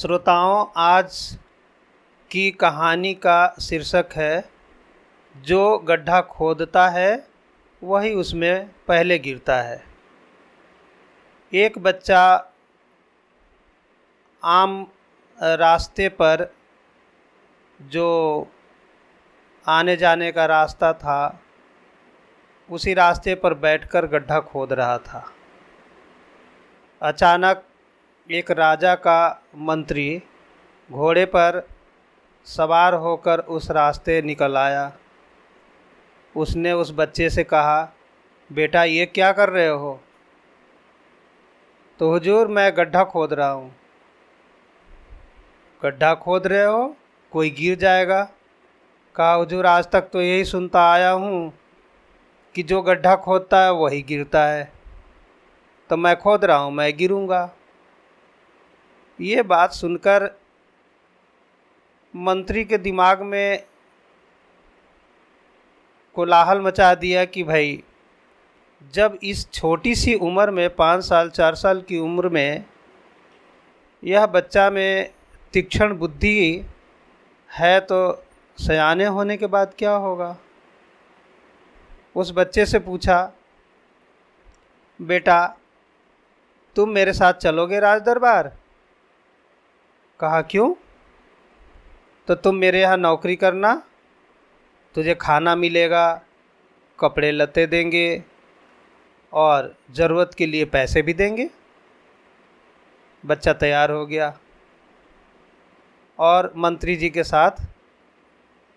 श्रोताओं, आज की कहानी का शीर्षक है, जो गड्ढा खोदता है, वही उसमें पहले गिरता है। एक बच्चा आम रास्ते पर, जो आने जाने का रास्ता था, उसी रास्ते पर बैठकर गड्ढा खोद रहा था। अचानक एक राजा का मंत्री घोड़े पर सवार होकर उस रास्ते निकल आया। उसने उस बच्चे से कहा, बेटा, ये क्या कर रहे हो? तो हुजूर, मैं गड्ढा खोद रहा हूँ। गड्ढा खोद रहे हो? कोई गिर जाएगा? कहा, हुजूर, आज तक तो यही सुनता आया हूँ कि जो गड्ढा खोदता है, वही गिरता है। तो मैं खोद रहा हूँ, मैं गिरूँगा। ये बात सुनकर मंत्री के दिमाग में कोलाहल मचा दिया कि भाई, जब इस छोटी सी उम्र में, पाँच साल, चार साल की उम्र में यह बच्चा में तीक्ष्ण बुद्धि है तो सयाने होने के बाद क्या होगा? उस बच्चे से पूछा, बेटा, तुम मेरे साथ चलोगे राज दरबार कहा, क्यों? तो तुम मेरे यहाँ नौकरी करना, तुझे खाना मिलेगा, कपड़े लते देंगे और ज़रूरत के लिए पैसे भी देंगे। बच्चा तैयार हो गया और मंत्री जी के साथ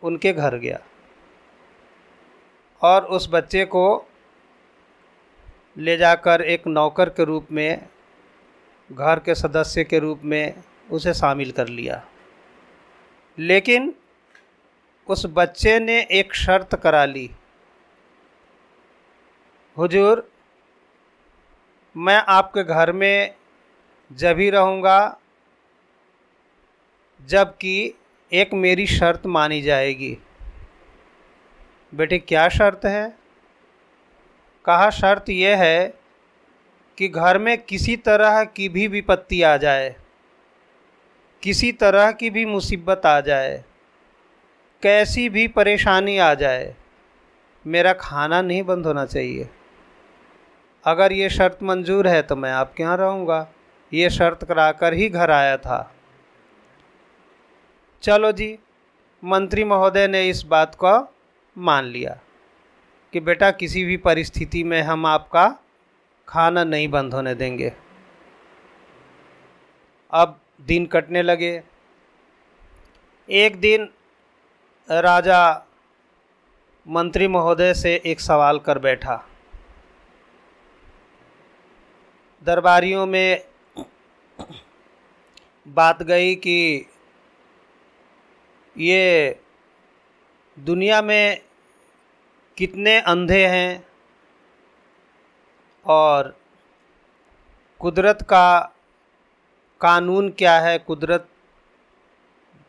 उनके घर गया और उस बच्चे को ले जाकर एक नौकर के रूप में, घर के सदस्य के रूप में उसे शामिल कर लिया। लेकिन उस बच्चे ने एक शर्त करा ली। हुजूर, मैं आपके घर में जब ही रहूँगा, जबकि एक मेरी शर्त मानी जाएगी। बेटे, क्या शर्त है? कहा शर्त यह है कि घर में किसी तरह की भी विपत्ति आ जाए। किसी तरह की भी मुसीबत आ जाए, कैसी भी परेशानी आ जाए, मेरा खाना नहीं बंद होना चाहिए। अगर ये शर्त मंजूर है तो मैं आपके यहाँ रहूँगा। ये शर्त कराकर ही घर आया था। चलो जी, मंत्री महोदय ने इस बात को मान लिया कि बेटा किसी भी परिस्थिति में हम आपका खाना नहीं बंद होने देंगे। अब दिन कटने लगे। एक दिन राजा मंत्री महोदय से एक सवाल कर बैठा। दरबारियों में बात गई कि ये दुनिया में कितने अंधे हैं और कुदरत का कानून क्या है? कुदरत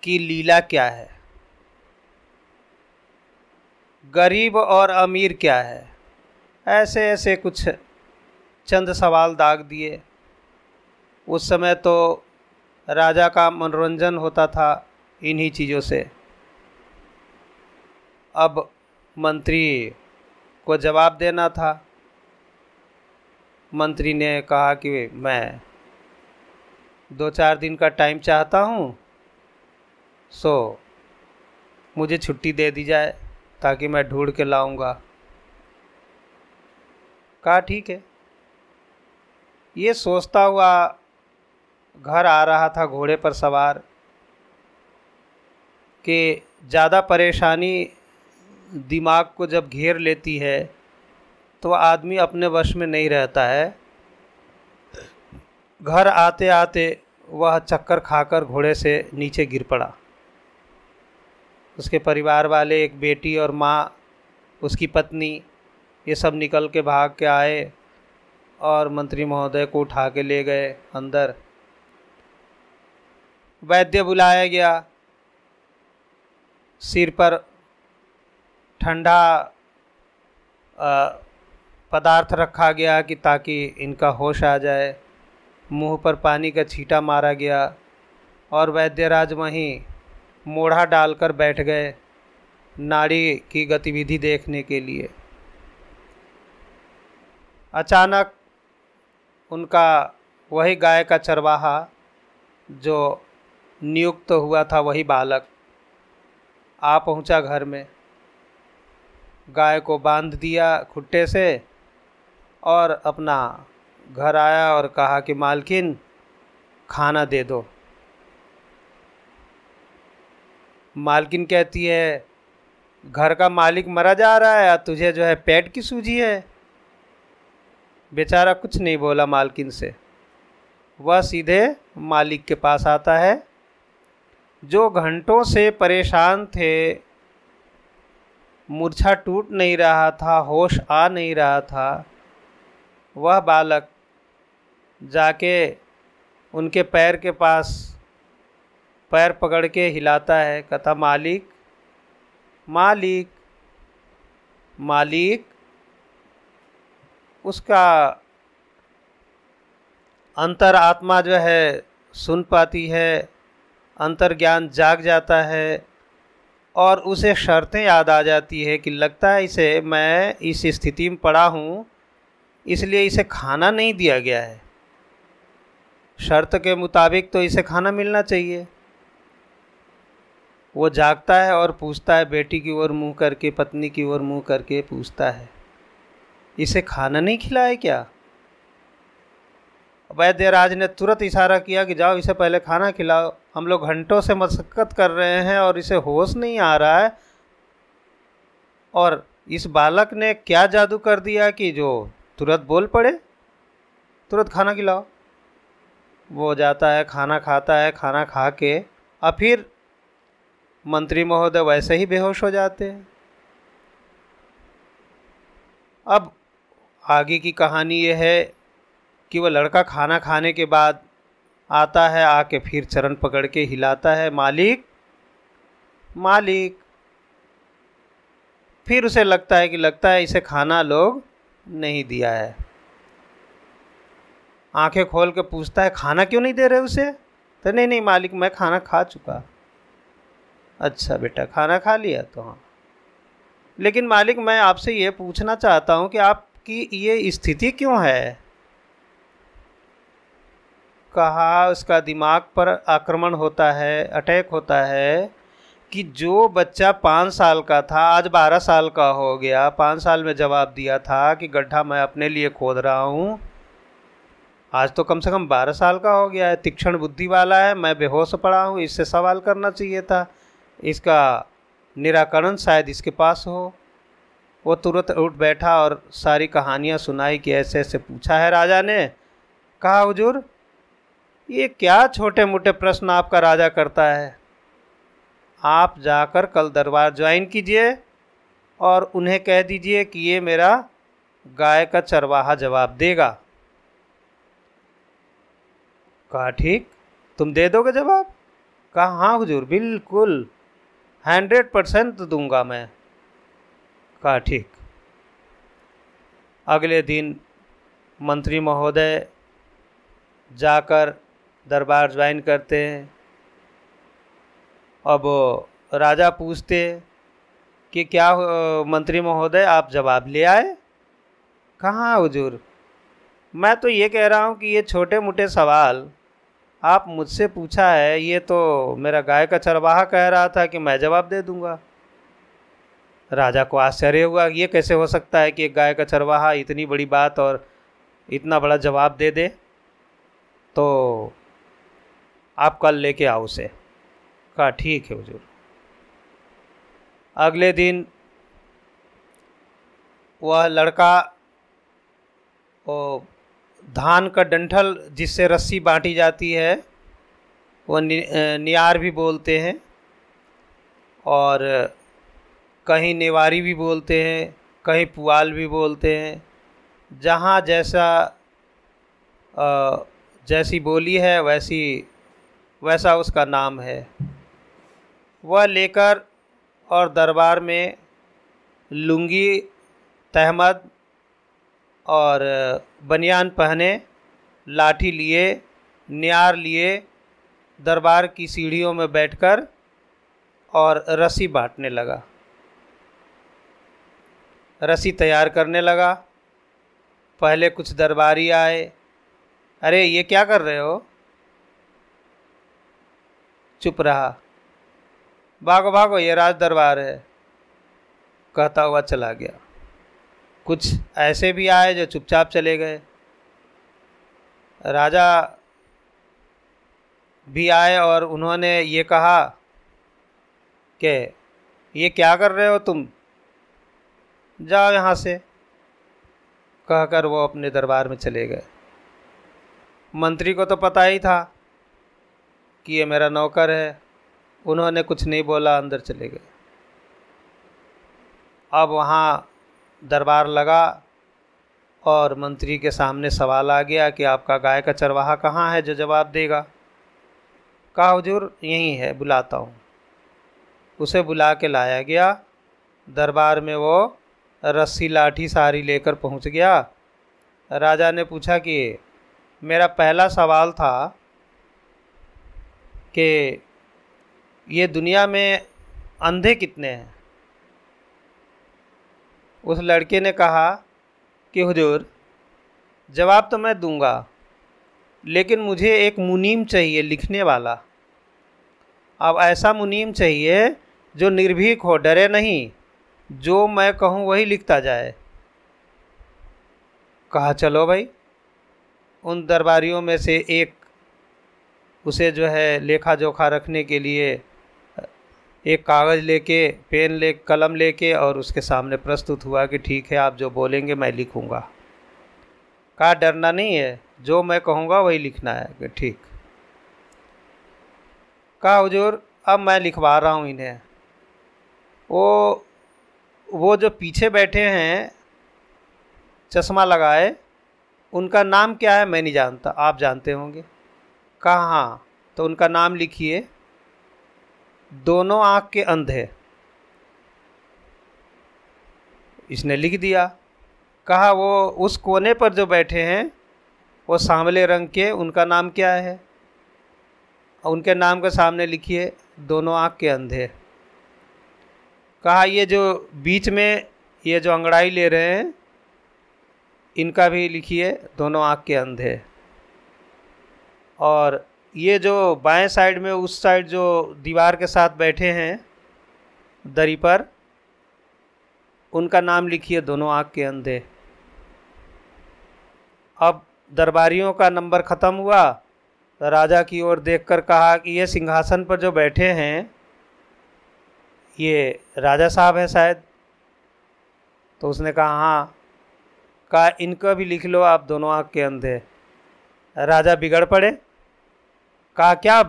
की लीला क्या है? गरीब और अमीर क्या है? ऐसे ऐसे कुछ चंद सवाल दाग दिए। उस समय तो राजा का मनोरंजन होता था इन्हीं चीज़ों से। अब मंत्री को जवाब देना था। मंत्री ने कहा कि मैं दो चार दिन का टाइम चाहता हूँ, सो मुझे छुट्टी दे दी जाए ताकि मैं ढूंढ के लाऊँगा। कहा, ठीक है। ये सोचता हुआ घर आ रहा था घोड़े पर सवार कि ज़्यादा परेशानी दिमाग को जब घेर लेती है तो आदमी अपने वश में नहीं रहता है। घर आते आते वह चक्कर खाकर घोड़े से नीचे गिर पड़ा। उसके परिवार वाले, एक बेटी और माँ, उसकी पत्नी, ये सब निकल के भाग के आए और मंत्री महोदय को उठा के ले गए अंदर। वैद्य बुलाया गया। सिर पर ठंडा पदार्थ रखा गया कि ताकि इनका होश आ जाए। मुँह पर पानी का छींटा मारा गया और वैद्यराज वहीं मोढ़ा डालकर बैठ गए नाड़ी की गतिविधि देखने के लिए। अचानक उनका वही गाय का चरवाहा जो नियुक्त तो हुआ था वही बालक आ पहुँचा घर में। गाय को बाँध दिया खुट्टे से और अपना घर आया और कहा कि, मालकिन, खाना दे दो। मालकिन कहती है, घर का मालिक मरा जा रहा है तुझे जो है पेट की सूझी है? बेचारा कुछ नहीं बोला मालकिन से। वह सीधे मालिक के पास आता है, जो घंटों से परेशान थे। मूर्छा टूट नहीं रहा था, होश आ नहीं रहा था। वह बालक जाके उनके पैर के पास पैर पकड़ के हिलाता है कथा मालिक मालिक मालिक। उसका अंतर आत्मा जो है, सुन पाती है अंतर ज्ञान जाग जाता है और उसे शर्तें याद आ जाती है कि लगता है इसे मैं इस स्थिति में पड़ा हूँ, इसलिए इसे खाना नहीं दिया गया है। शर्त के मुताबिक तो इसे खाना मिलना चाहिए। वो जागता है और पूछता है, बेटी की ओर मुँह करके, पत्नी की ओर मुँह करके पूछता है, इसे खाना नहीं खिलाए क्या? वैद्यराज ने तुरंत इशारा किया कि जाओ, इसे पहले खाना खिलाओ। हम लोग घंटों से मशक्क़त कर रहे हैं और इसे होश नहीं आ रहा है। और इस बालक ने क्या जादू कर दिया कि जो तुरंत बोल पड़े? तुरंत खाना खिलाओ। वो जाता है, खाना खाता है, खाना खा के, और फिर मंत्री महोदय वैसे ही बेहोश हो जाते हैं। अब आगे की कहानी ये है कि वह लड़का खाना खाने के बाद आता है, आके फिर चरण पकड़ के हिलाता है, मालिक मालिक। फिर उसे लगता है कि लगता है इसे खाना लोग नहीं दिया है। आँखें खोल के पूछता है, खाना क्यों नहीं दे रहे उसे? तो नहीं नहीं मालिक, मैं खाना खा चुका। अच्छा बेटा, खाना खा लिया तो हाँ। लेकिन मालिक, मैं आपसे ये पूछना चाहता हूँ कि आपकी ये स्थिति क्यों है? कहा, उसका दिमाग पर आक्रमण होता है, अटैक होता है कि जो बच्चा पाँच साल का था, आज बारह साल का हो गया। पाँच साल में जवाब दिया था कि, गड्ढा मैं अपने लिए खोद रहा हूँ। आज तो कम से कम बारह साल का हो गया है, तीक्ष्ण बुद्धि वाला है, मैं बेहोश पड़ा हूँ, इससे सवाल करना चाहिए था। इसका निराकरण शायद इसके पास हो। वो तुरंत उठ बैठा और सारी कहानियाँ सुनाई कि ऐसे ऐसे पूछा है राजा ने। कहा, हुजूर, ये क्या छोटे मोटे प्रश्न आपका राजा करता है? आप जाकर कल दरबार ज्वाइन कीजिए और उन्हें कह दीजिए कि ये मेरा गाय का चरवाहा जवाब देगा। कहा, ठीक, तुम दे दोगे जवाब? कहा हाँ हुजूर, बिल्कुल, हंड्रेड परसेंट दूँगा मैं। कहा, ठीक। अगले दिन मंत्री महोदय जाकर दरबार ज्वाइन करते हैं। अब राजा पूछते कि क्या मंत्री महोदय, आप जवाब ले आए? कहाँ हुजूर, मैं तो ये कह रहा हूँ कि ये छोटे मोटे सवाल आप मुझसे पूछा है, ये तो मेरा गाय का चरवाहा कह रहा था कि मैं जवाब दे दूँगा। राजा को आश्चर्य हुआ, ये कैसे हो सकता है कि एक गाय का चरवाहा इतनी बड़ी बात और इतना बड़ा जवाब दे दे? तो आप कल लेके आओ उसे। कहा, ठीक है हजूर। अगले दिन वह लड़का वो धान का डंठल जिससे रस्सी बांटी जाती है वह नियार भी बोलते हैं और कहीं नेवारी भी बोलते हैं, कहीं पुआल भी बोलते हैं। जहाँ जैसा जैसी बोली है, वैसी, वैसा उसका नाम है। वह लेकर और दरबार में लुंगी, तहमद और बनियान पहने, लाठी लिए, न्यार लिए, दरबार की सीढ़ियों में बैठकर और रस्सी बांटने लगा। रस्सी तैयार करने लगा। पहले कुछ दरबारी आए, अरे, ये क्या कर रहे हो? चुप रहा। भागो भागो, ये राज दरबार है, कहता हुआ चला गया। कुछ ऐसे भी आए जो चुपचाप चले गए। राजा भी आए और उन्होंने ये कहा कि, ये क्या कर रहे हो तुम? जाओ यहाँ से, कहकर वो अपने दरबार में चले गए। मंत्री को तो पता ही था कि ये मेरा नौकर है, उन्होंने कुछ नहीं बोला, अंदर चले गए। अब वहाँ दरबार लगा और मंत्री के सामने सवाल आ गया कि आपका गाय का चरवाहा कहाँ है? जो जवाब देगा। कहा, हजूर, यहीं है, बुलाता हूँ। उसे बुला के लाया गया। दरबार में वो रस्सी लाठी सारी लेकर पहुँच गया। राजा ने पूछा कि, मेरा पहला सवाल था कि ये दुनिया में अंधे कितने हैं? उस लड़के ने कहा कि, हुजूर, जवाब तो मैं दूँगा, लेकिन मुझे एक मुनीम चाहिए लिखने वाला। अब ऐसा मुनीम चाहिए जो निर्भीक हो, डरे नहीं, जो मैं कहूँ वही लिखता जाए। कहा, चलो भाई, उन दरबारियों में से एक, उसे जो है लेखा जोखा रखने के लिए एक कागज़ लेके, पेन ले, कलम लेके और उसके सामने प्रस्तुत हुआ कि ठीक है, आप जो बोलेंगे मैं लिखूँगा। कहा, डरना नहीं है, जो मैं कहूँगा वही लिखना है। ठीक। कहा, हजूर, अब मैं लिखवा रहा हूँ इन्हें। वो वो जो पीछे बैठे हैं, चश्मा लगाए, उनका नाम क्या है मैं नहीं जानता, आप जानते होंगे। कहा हाँ तो उनका नाम लिखिए। दोनों आँख के अंधे इसने लिख दिया, कहा, वो उस कोने पर जो बैठे हैं, वो सांवले रंग के, उनका नाम क्या है? उनके नाम के सामने लिखिए, दोनों आँख के अंधे कहा, ये जो बीच में ये जो अंगड़ाई ले रहे हैं, इनका भी लिखिए, दोनों आँख के अंधे और ये जो बाएँ साइड में उस साइड जो दीवार के साथ बैठे हैं, दरी पर, उनका नाम लिखिए दोनों आँख के अंधे। अब दरबारियों का नंबर ख़त्म हुआ। राजा की ओर देखकर कहा कि ये सिंहासन पर जो बैठे हैं, ये राजा साहब हैं शायद। तो उसने कहा हाँ कहा इनका भी लिख लो आप दोनों आँख के अंधे। राजा बिगड़ पड़े। कहा, क्या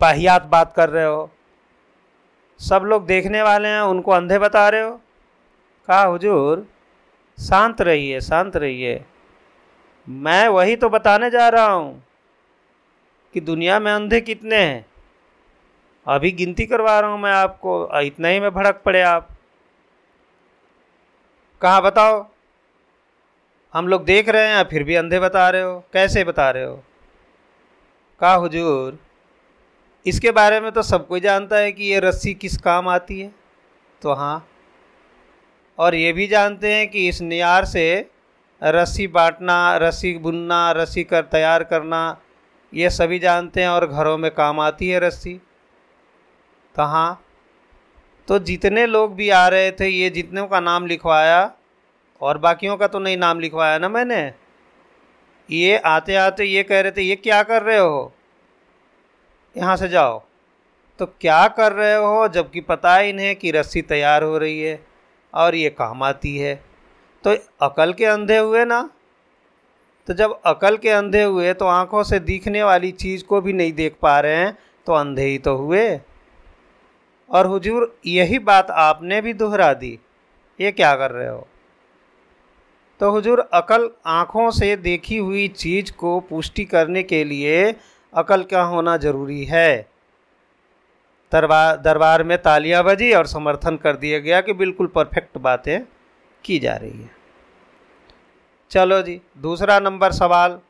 बाहियात बात कर रहे हो? सब लोग देखने वाले हैं, उनको अंधे बता रहे हो? कहा, हुजूर, शांत रहिए शांत रहिए। मैं वही तो बताने जा रहा हूँ कि दुनिया में अंधे कितने हैं। अभी गिनती करवा रहा हूँ मैं आपको, इतना ही में भड़क पड़े आप। कहाँ, बताओ, हम लोग देख रहे हैं, फिर भी अंधे बता रहे हो? कैसे बता रहे हो? कहा, हुजूर, इसके बारे में तो सब कोई जानता है कि ये रस्सी किस काम आती है? तो हाँ और ये भी जानते हैं कि इस नियार से रस्सी बांटना, रस्सी बुनना, रस्सी कर, तैयार करना, ये सभी जानते हैं और घरों में काम आती है रस्सी। तो हाँ तो जितने लोग भी आ रहे थे, ये जितने का नाम लिखवाया, और बाकियों का तो नहीं नाम लिखवाया ना मैंने? ये आते आते ये कह रहे थे, ये क्या कर रहे हो? यहाँ से जाओ। तो क्या कर रहे हो? जबकि पता ही नहीं कि रस्सी तैयार हो रही है और ये काम आती है। तो अकल के अंधे हुए ना? तो जब अकल के अंधे हुए तो आँखों से दिखने वाली चीज़ को भी नहीं देख पा रहे हैं तो अंधे ही तो हुए। और हुजूर, यही बात आपने भी दोहरा दी। ये क्या कर रहे हो? तो हुजूर अकल आँखों से देखी हुई चीज़ को पुष्टि करने के लिए अकल का होना ज़रूरी है? दरबार दरबार में तालियाँ बजी और समर्थन कर दिया गया कि बिल्कुल परफेक्ट बातें की जा रही है। चलो जी, दूसरा नंबर सवाल।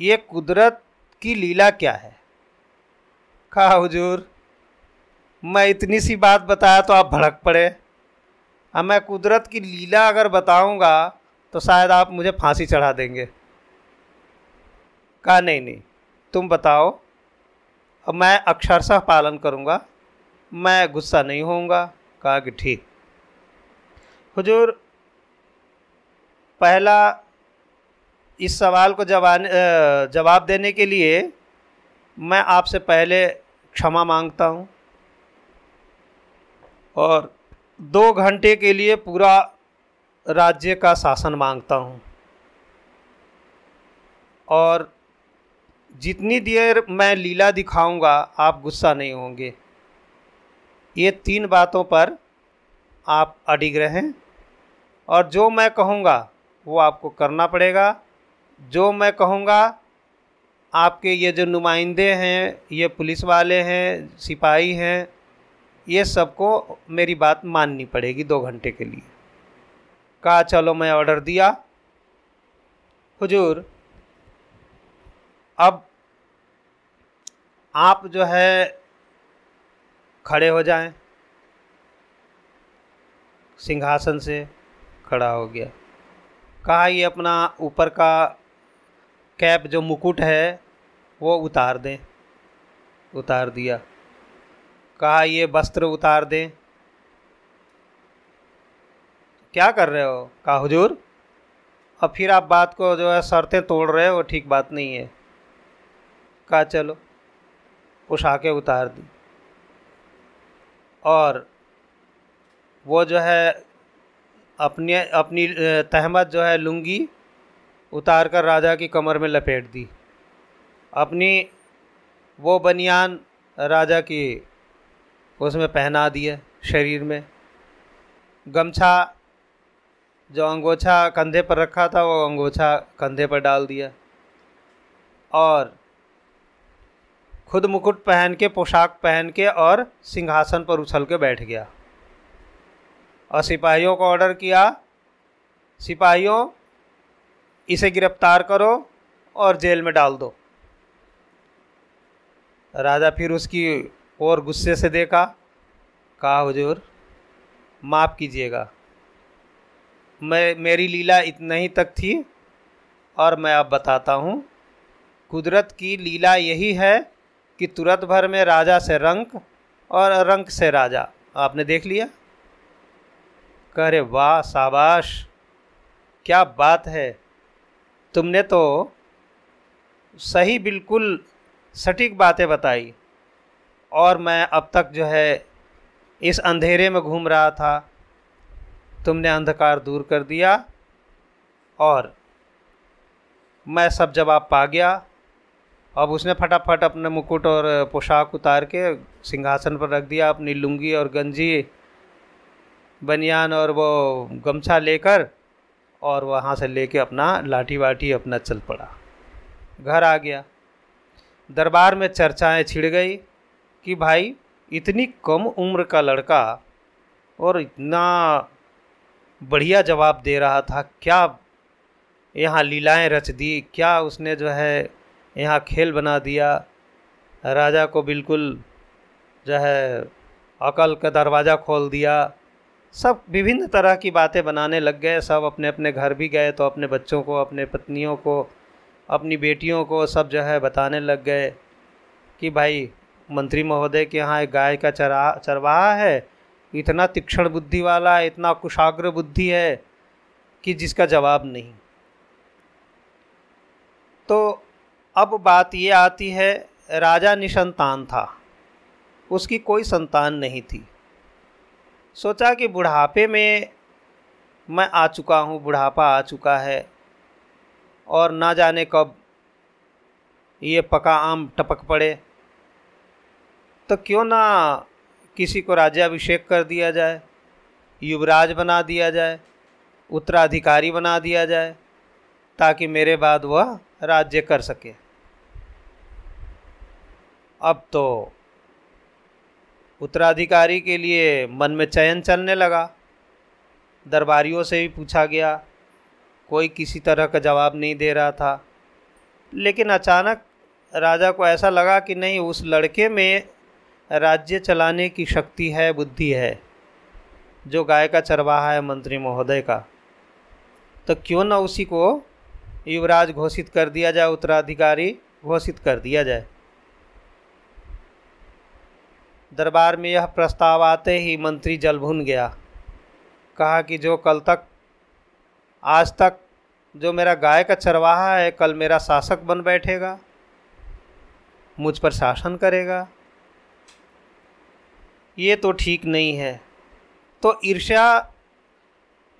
ये कुदरत की लीला क्या है? कहा, हुजूर, मैं इतनी सी बात बताया तो आप भड़क पड़े। अब मैं कुदरत की लीला अगर बताऊँगा तो शायद आप मुझे फांसी चढ़ा देंगे। कहा, नहीं नहीं, तुम बताओ। अब मैं अक्षरशः पालन करूँगा। मैं गुस्सा नहीं होऊँगा। कहा कि ठीक। हुजूर, पहला इस सवाल को जवान जवाब देने के लिए मैं आपसे पहले क्षमा माँगता हूँ और दो घंटे के लिए पूरा राज्य का शासन माँगता हूँ। और जितनी देर मैं लीला दिखाऊँगा, आप गुस्सा नहीं होंगे। ये तीन बातों पर आप अडिग रहें और जो मैं कहूँगा, वो आपको करना पड़ेगा। जो मैं कहूँगा, आपके ये जो नुमाइंदे हैं, ये पुलिस वाले हैं, सिपाही हैं ये सबको मेरी बात माननी पड़ेगी दो घंटे के लिए। कहा, चलो, मैं ऑर्डर दिया। हुजूर, अब आप जो है खड़े हो जाएँ। सिंहासन से खड़ा हो गया। कहा, ये अपना ऊपर का कैप जो मुकुट है, वो उतार दें। उतार दिया। कहा, ये वस्त्र उतार दें। क्या कर रहे हो? कहा, हुजूर, अब फिर आप बात को जो है शर्तें तोड़ रहे हो, वो ठीक बात नहीं है। कहा, चलो, पोशाकें उतार दी। और वो जो है अपने, अपनी तहमत जो है लुंगी उतार कर राजा की कमर में लपेट दी। अपनी वो बनियान राजा की उसमें पहना दिए शरीर में। गमछा जो अंगोछा कंधे पर रखा था, वो अंगोछा कंधे पर डाल दिया। और खुद मुकुट पहन के, पोशाक पहन के और सिंहासन पर उछल के बैठ गया। और सिपाहियों को ऑर्डर किया, सिपाहियों, इसे गिरफ़्तार करो और जेल में डाल दो। राजा फिर उसकी और गुस्से से देखा। कहा, हुजूर, माफ़ कीजिएगा। मैं, मेरी लीला इतना ही तक थी और मैं अब बताता हूँ। कुदरत की लीला यही है कि तुरंत भर में राजा से रंक और रंक से राजा। आपने देख लिया? कह रहे, वाह, शाबाश! क्या बात है! तुमने तो सही बिल्कुल सटीक बातें बताई और मैं अब तक जो है इस अंधेरे में घूम रहा था। तुमने अंधकार दूर कर दिया और मैं सब जवाब पा गया, अब उसने फटाफट अपने मुकुट और पोशाक उतार के सिंहासन पर रख दिया, अपनी लुंगी और गंजी, बनियान और वो गमछा लेकर और वहाँ से लेके अपना लाठी वाठी अपना चल पड़ा। घर आ गया। दरबार में चर्चाएँ छिड़ गई कि भाई इतनी कम उम्र का लड़का और इतना बढ़िया जवाब दे रहा था। क्या यहाँ लीलाएँ रच दी? क्या उसने जो है यहाँ खेल बना दिया? राजा को बिल्कुल जो है अकल का दरवाज़ा खोल दिया। सब विभिन्न तरह की बातें बनाने लग गए। सब अपने अपने घर भी गए तो अपने बच्चों को, अपने पत्नियों को, अपनी बेटियों को सब जो है बताने लग गए कि भाई मंत्री महोदय के यहाँ एक गाय का चरा, चरवाहा है। इतना तीक्ष्ण बुद्धि वाला है इतना कुशाग्र बुद्धि है कि जिसका जवाब नहीं। तो अब बात ये आती है, राजा निसंतान था। उसकी कोई संतान नहीं थी। सोचा कि बुढ़ापे में मैं आ चुका हूँ, बुढ़ापा आ चुका है, और ना जाने कब ये पका आम टपक पड़े। तो क्यों ना किसी को राज्याभिषेक कर दिया जाए, युवराज बना दिया जाए, उत्तराधिकारी बना दिया जाए, ताकि मेरे बाद वह राज्य कर सके। अब तो उत्तराधिकारी के लिए मन में चयन चलने लगा। दरबारियों से भी पूछा गया, कोई किसी तरह का जवाब नहीं दे रहा था। लेकिन अचानक राजा को ऐसा लगा कि नहीं, उस लड़के में राज्य चलाने की शक्ति है, बुद्धि है, जो गाय का चरवाहा है, मंत्री महोदय का। तो क्यों ना उसी को युवराज घोषित कर दिया जाए, उत्तराधिकारी घोषित कर दिया जाए? दरबार में यह प्रस्ताव आते ही मंत्री जल भुन गया। कहा कि जो कल तक, आज तक जो मेरा गाय का चरवाहा है, कल मेरा शासक बन बैठेगा, मुझ पर शासन करेगा। ये तो ठीक नहीं है। तो ईर्ष्या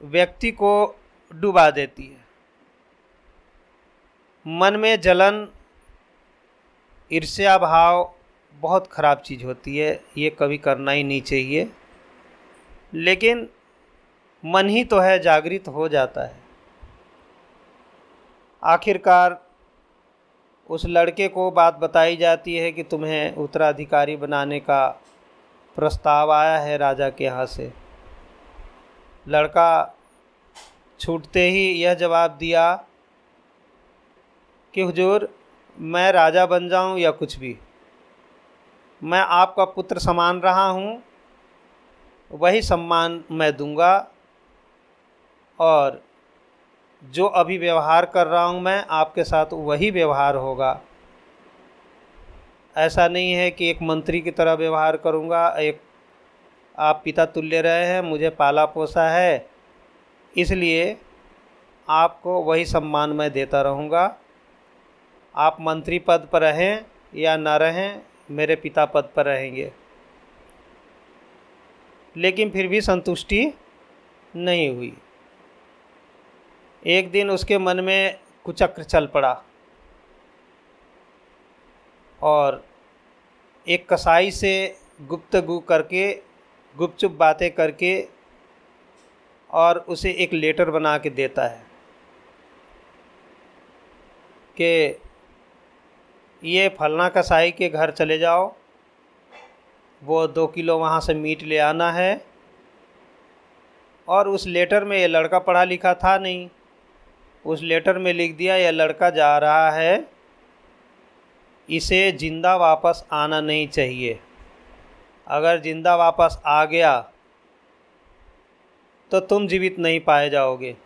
व्यक्ति को डुबा देती है। मन में जलन, ईर्ष्या भाव बहुत ख़राब चीज़ होती है, ये कभी करना ही नहीं चाहिए। लेकिन मन ही तो है, जागृत हो जाता है। आखिरकार उस लड़के को बात बताई जाती है कि तुम्हें उत्तराधिकारी बनाने का प्रस्ताव आया है राजा के यहाँ से। लड़का छूटते ही यह जवाब दिया कि, हुजूर, मैं राजा बन जाऊँ या कुछ भी? मैं आपका पुत्र समान रहा हूँ, वही सम्मान मैं दूँगा और जो अभी व्यवहार कर रहा हूँ मैं आपके साथ वही व्यवहार होगा। ऐसा नहीं है कि एक मंत्री की तरह व्यवहार करूँगा, एक आप पिता तुल्य रहे हैं, मुझे पाला पोसा है, इसलिए आपको वही सम्मान मैं देता रहूँगा। आप मंत्री पद पर रहें या न रहें, मेरे पिता पद पर रहेंगे। लेकिन फिर भी संतुष्टि नहीं हुई। एक दिन उसके मन में कुचक्र चल पड़ा। और एक कसाई से गुप्तगु करके, गुपचुप बातें करके और उसे एक लेटर बना के देता है कि ये फलना कसाई के घर चले जाओ, वो दो किलो वहाँ से मीट ले आना है और उस लेटर में ये लड़का पढ़ा लिखा था नहीं, उस लेटर में लिख दिया यह लड़का जा रहा है इसे ज़िंदा वापस आना नहीं चाहिए। अगर ज़िंदा वापस आ गया तो तुम जीवित नहीं पाए जाओगे।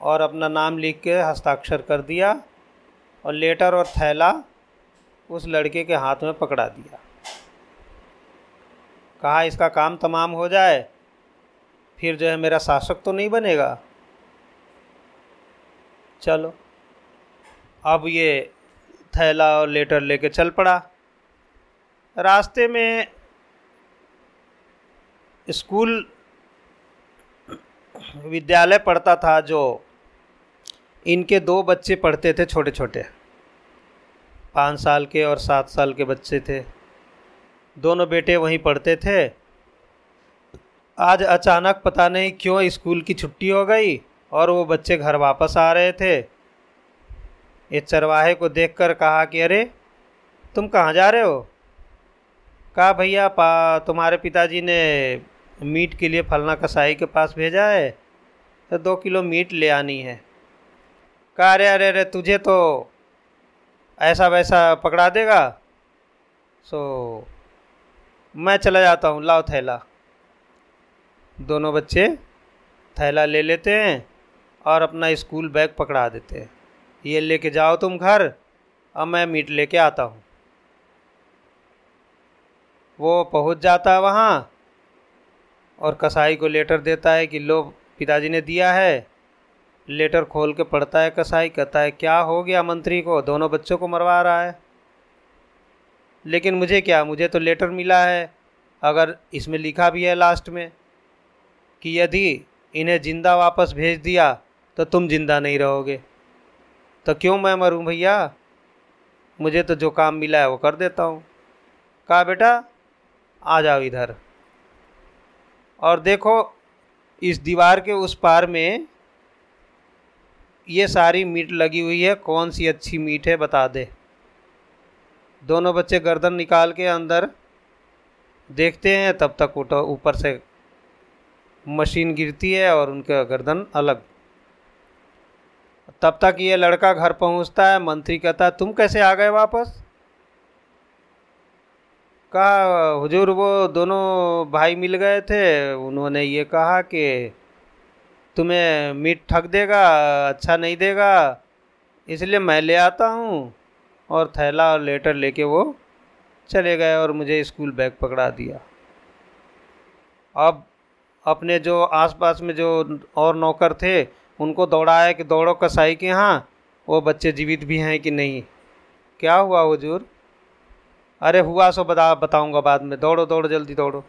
और अपना नाम लिख के हस्ताक्षर कर दिया और लेटर और थैला उस लड़के के हाथ में पकड़ा दिया। कहा, इसका काम तमाम हो जाए, फिर जो है मेरा शासक तो नहीं बनेगा। चलो, अब ये थैला और लेटर लेके चल पड़ा। रास्ते में स्कूल विद्यालय पढ़ता था जो इनके दो बच्चे पढ़ते थे छोटे छोटे पाँच साल के और सात साल के बच्चे थे। दोनों बेटे वहीं पढ़ते थे। आज अचानक पता नहीं क्यों स्कूल की छुट्टी हो गई और वो बच्चे घर वापस आ रहे थे। ये चरवाहे को देखकर कहा कि अरे, तुम कहाँ जा रहे हो? कहा, भैया, पा, तुम्हारे पिताजी ने मीट के लिए फलना कसाई के पास भेजा है तो दो किलो मीट ले आनी है। कहा, अरे अरे अरे, तुझे तो ऐसा वैसा पकड़ा देगा। सो, मैं चला जाता हूँ, लाओ थैला। दोनों बच्चे थैला ले लेते हैं और अपना स्कूल बैग पकड़ा देते हैं। ये लेके जाओ तुम घर। अब मैं मीट लेके आता हूँ। वो पहुँच जाता है वहाँ और कसाई को लेटर देता है कि लो, पिताजी ने दिया है। लेटर खोल के पढ़ता है कसाई, कहता है, क्या हो गया मंत्री को? दोनों बच्चों को मरवा रहा है। लेकिन मुझे क्या? मुझे तो लेटर मिला है। अगर इसमें लिखा भी है लास्ट में कि यदि इन्हें ज़िंदा वापस भेज दिया तो तुम ज़िंदा नहीं रहोगे। तो क्यों मैं मरूं भैया? मुझे तो जो काम मिला है वो कर देता हूँ। कहा, बेटा, आ जाओ इधर। और देखो, इस दीवार के उस पार में ये सारी मीट लगी हुई है। कौन सी अच्छी मीट है बता दे। दोनों बच्चे गर्दन निकाल के अंदर देखते हैं, तब तक ऊपर से मशीन गिरती है और उनका गर्दन अलग। तब तक ये लड़का घर पहुँचता है, मंत्री कहता है, तुम कैसे आ गए वापस? कहा, हुजूर, वो दोनों भाई मिल गए थे, उन्होंने ये कहा कि तुम्हें मीट ठग देगा अच्छा नहीं देगा, इसलिए मैं ले आता हूँ। और थैला और लेटर लेके वो चले गए और मुझे स्कूल बैग पकड़ा दिया। अब अपने जो आसपास में जो और नौकर थे उनको दौड़ाया कि दौड़ो कसाई के यहाँ, वो बच्चे जीवित भी हैं कि नहीं? क्या हुआ हुजूर? अरे हुआ सो बता, बताऊँगा बाद में। दौड़ो दौड़ो, जल्दी दौड़ो।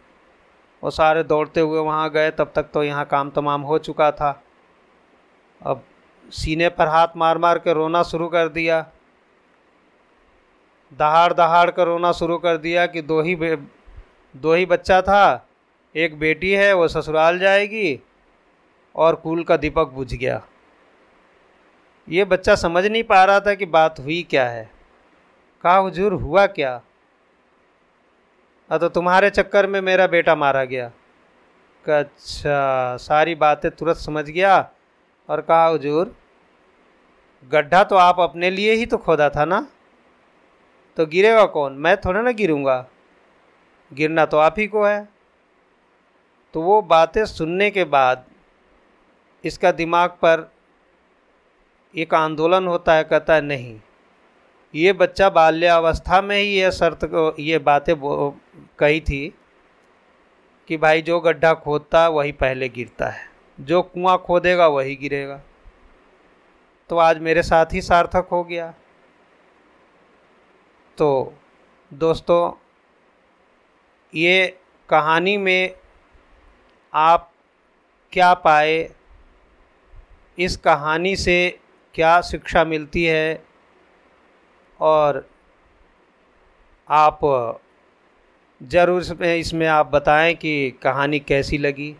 वो सारे दौड़ते हुए वहाँ गए, तब तक तो यहाँ काम तमाम हो चुका था। अब सीने पर हाथ मार मार के रोना शुरू कर दिया। दहाड़ दहाड़ कर रोना शुरू कर दिया कि दो ही दो ही बच्चा था, एक बेटी है, वो ससुराल जाएगी और कूल का दीपक बुझ गया। ये बच्चा समझ नहीं पा रहा था कि बात हुई क्या है। कहा, हुजूर, हुआ क्या? तो तुम्हारे चक्कर में मेरा बेटा मारा गया। अच्छा सारी बातें तुरंत समझ गया। और कहा, हजूर, गड्ढा तो आप अपने लिए ही तो खोदा था ना? तो गिरेगा कौन? मैं थोड़ा ना गिरूँगा। गिरना तो आप ही को है। तो वो बातें सुनने के बाद इसका दिमाग पर एक आंदोलन होता है, कहता है, नहीं, ये बच्चा बाल्यावस्था में ही ये शर्त को, ये बातें कही थी कि भाई जो गड्ढा खोदता है वही पहले गिरता है, जो कुआँ खोदेगा वही गिरेगा। तो आज मेरे साथ ही सार्थक हो गया। तो दोस्तों, ये कहानी में आप क्या पाए इस कहानी से क्या शिक्षा मिलती है और आप ज़रूर इसमें आप बताएँ कि कहानी कैसी लगी।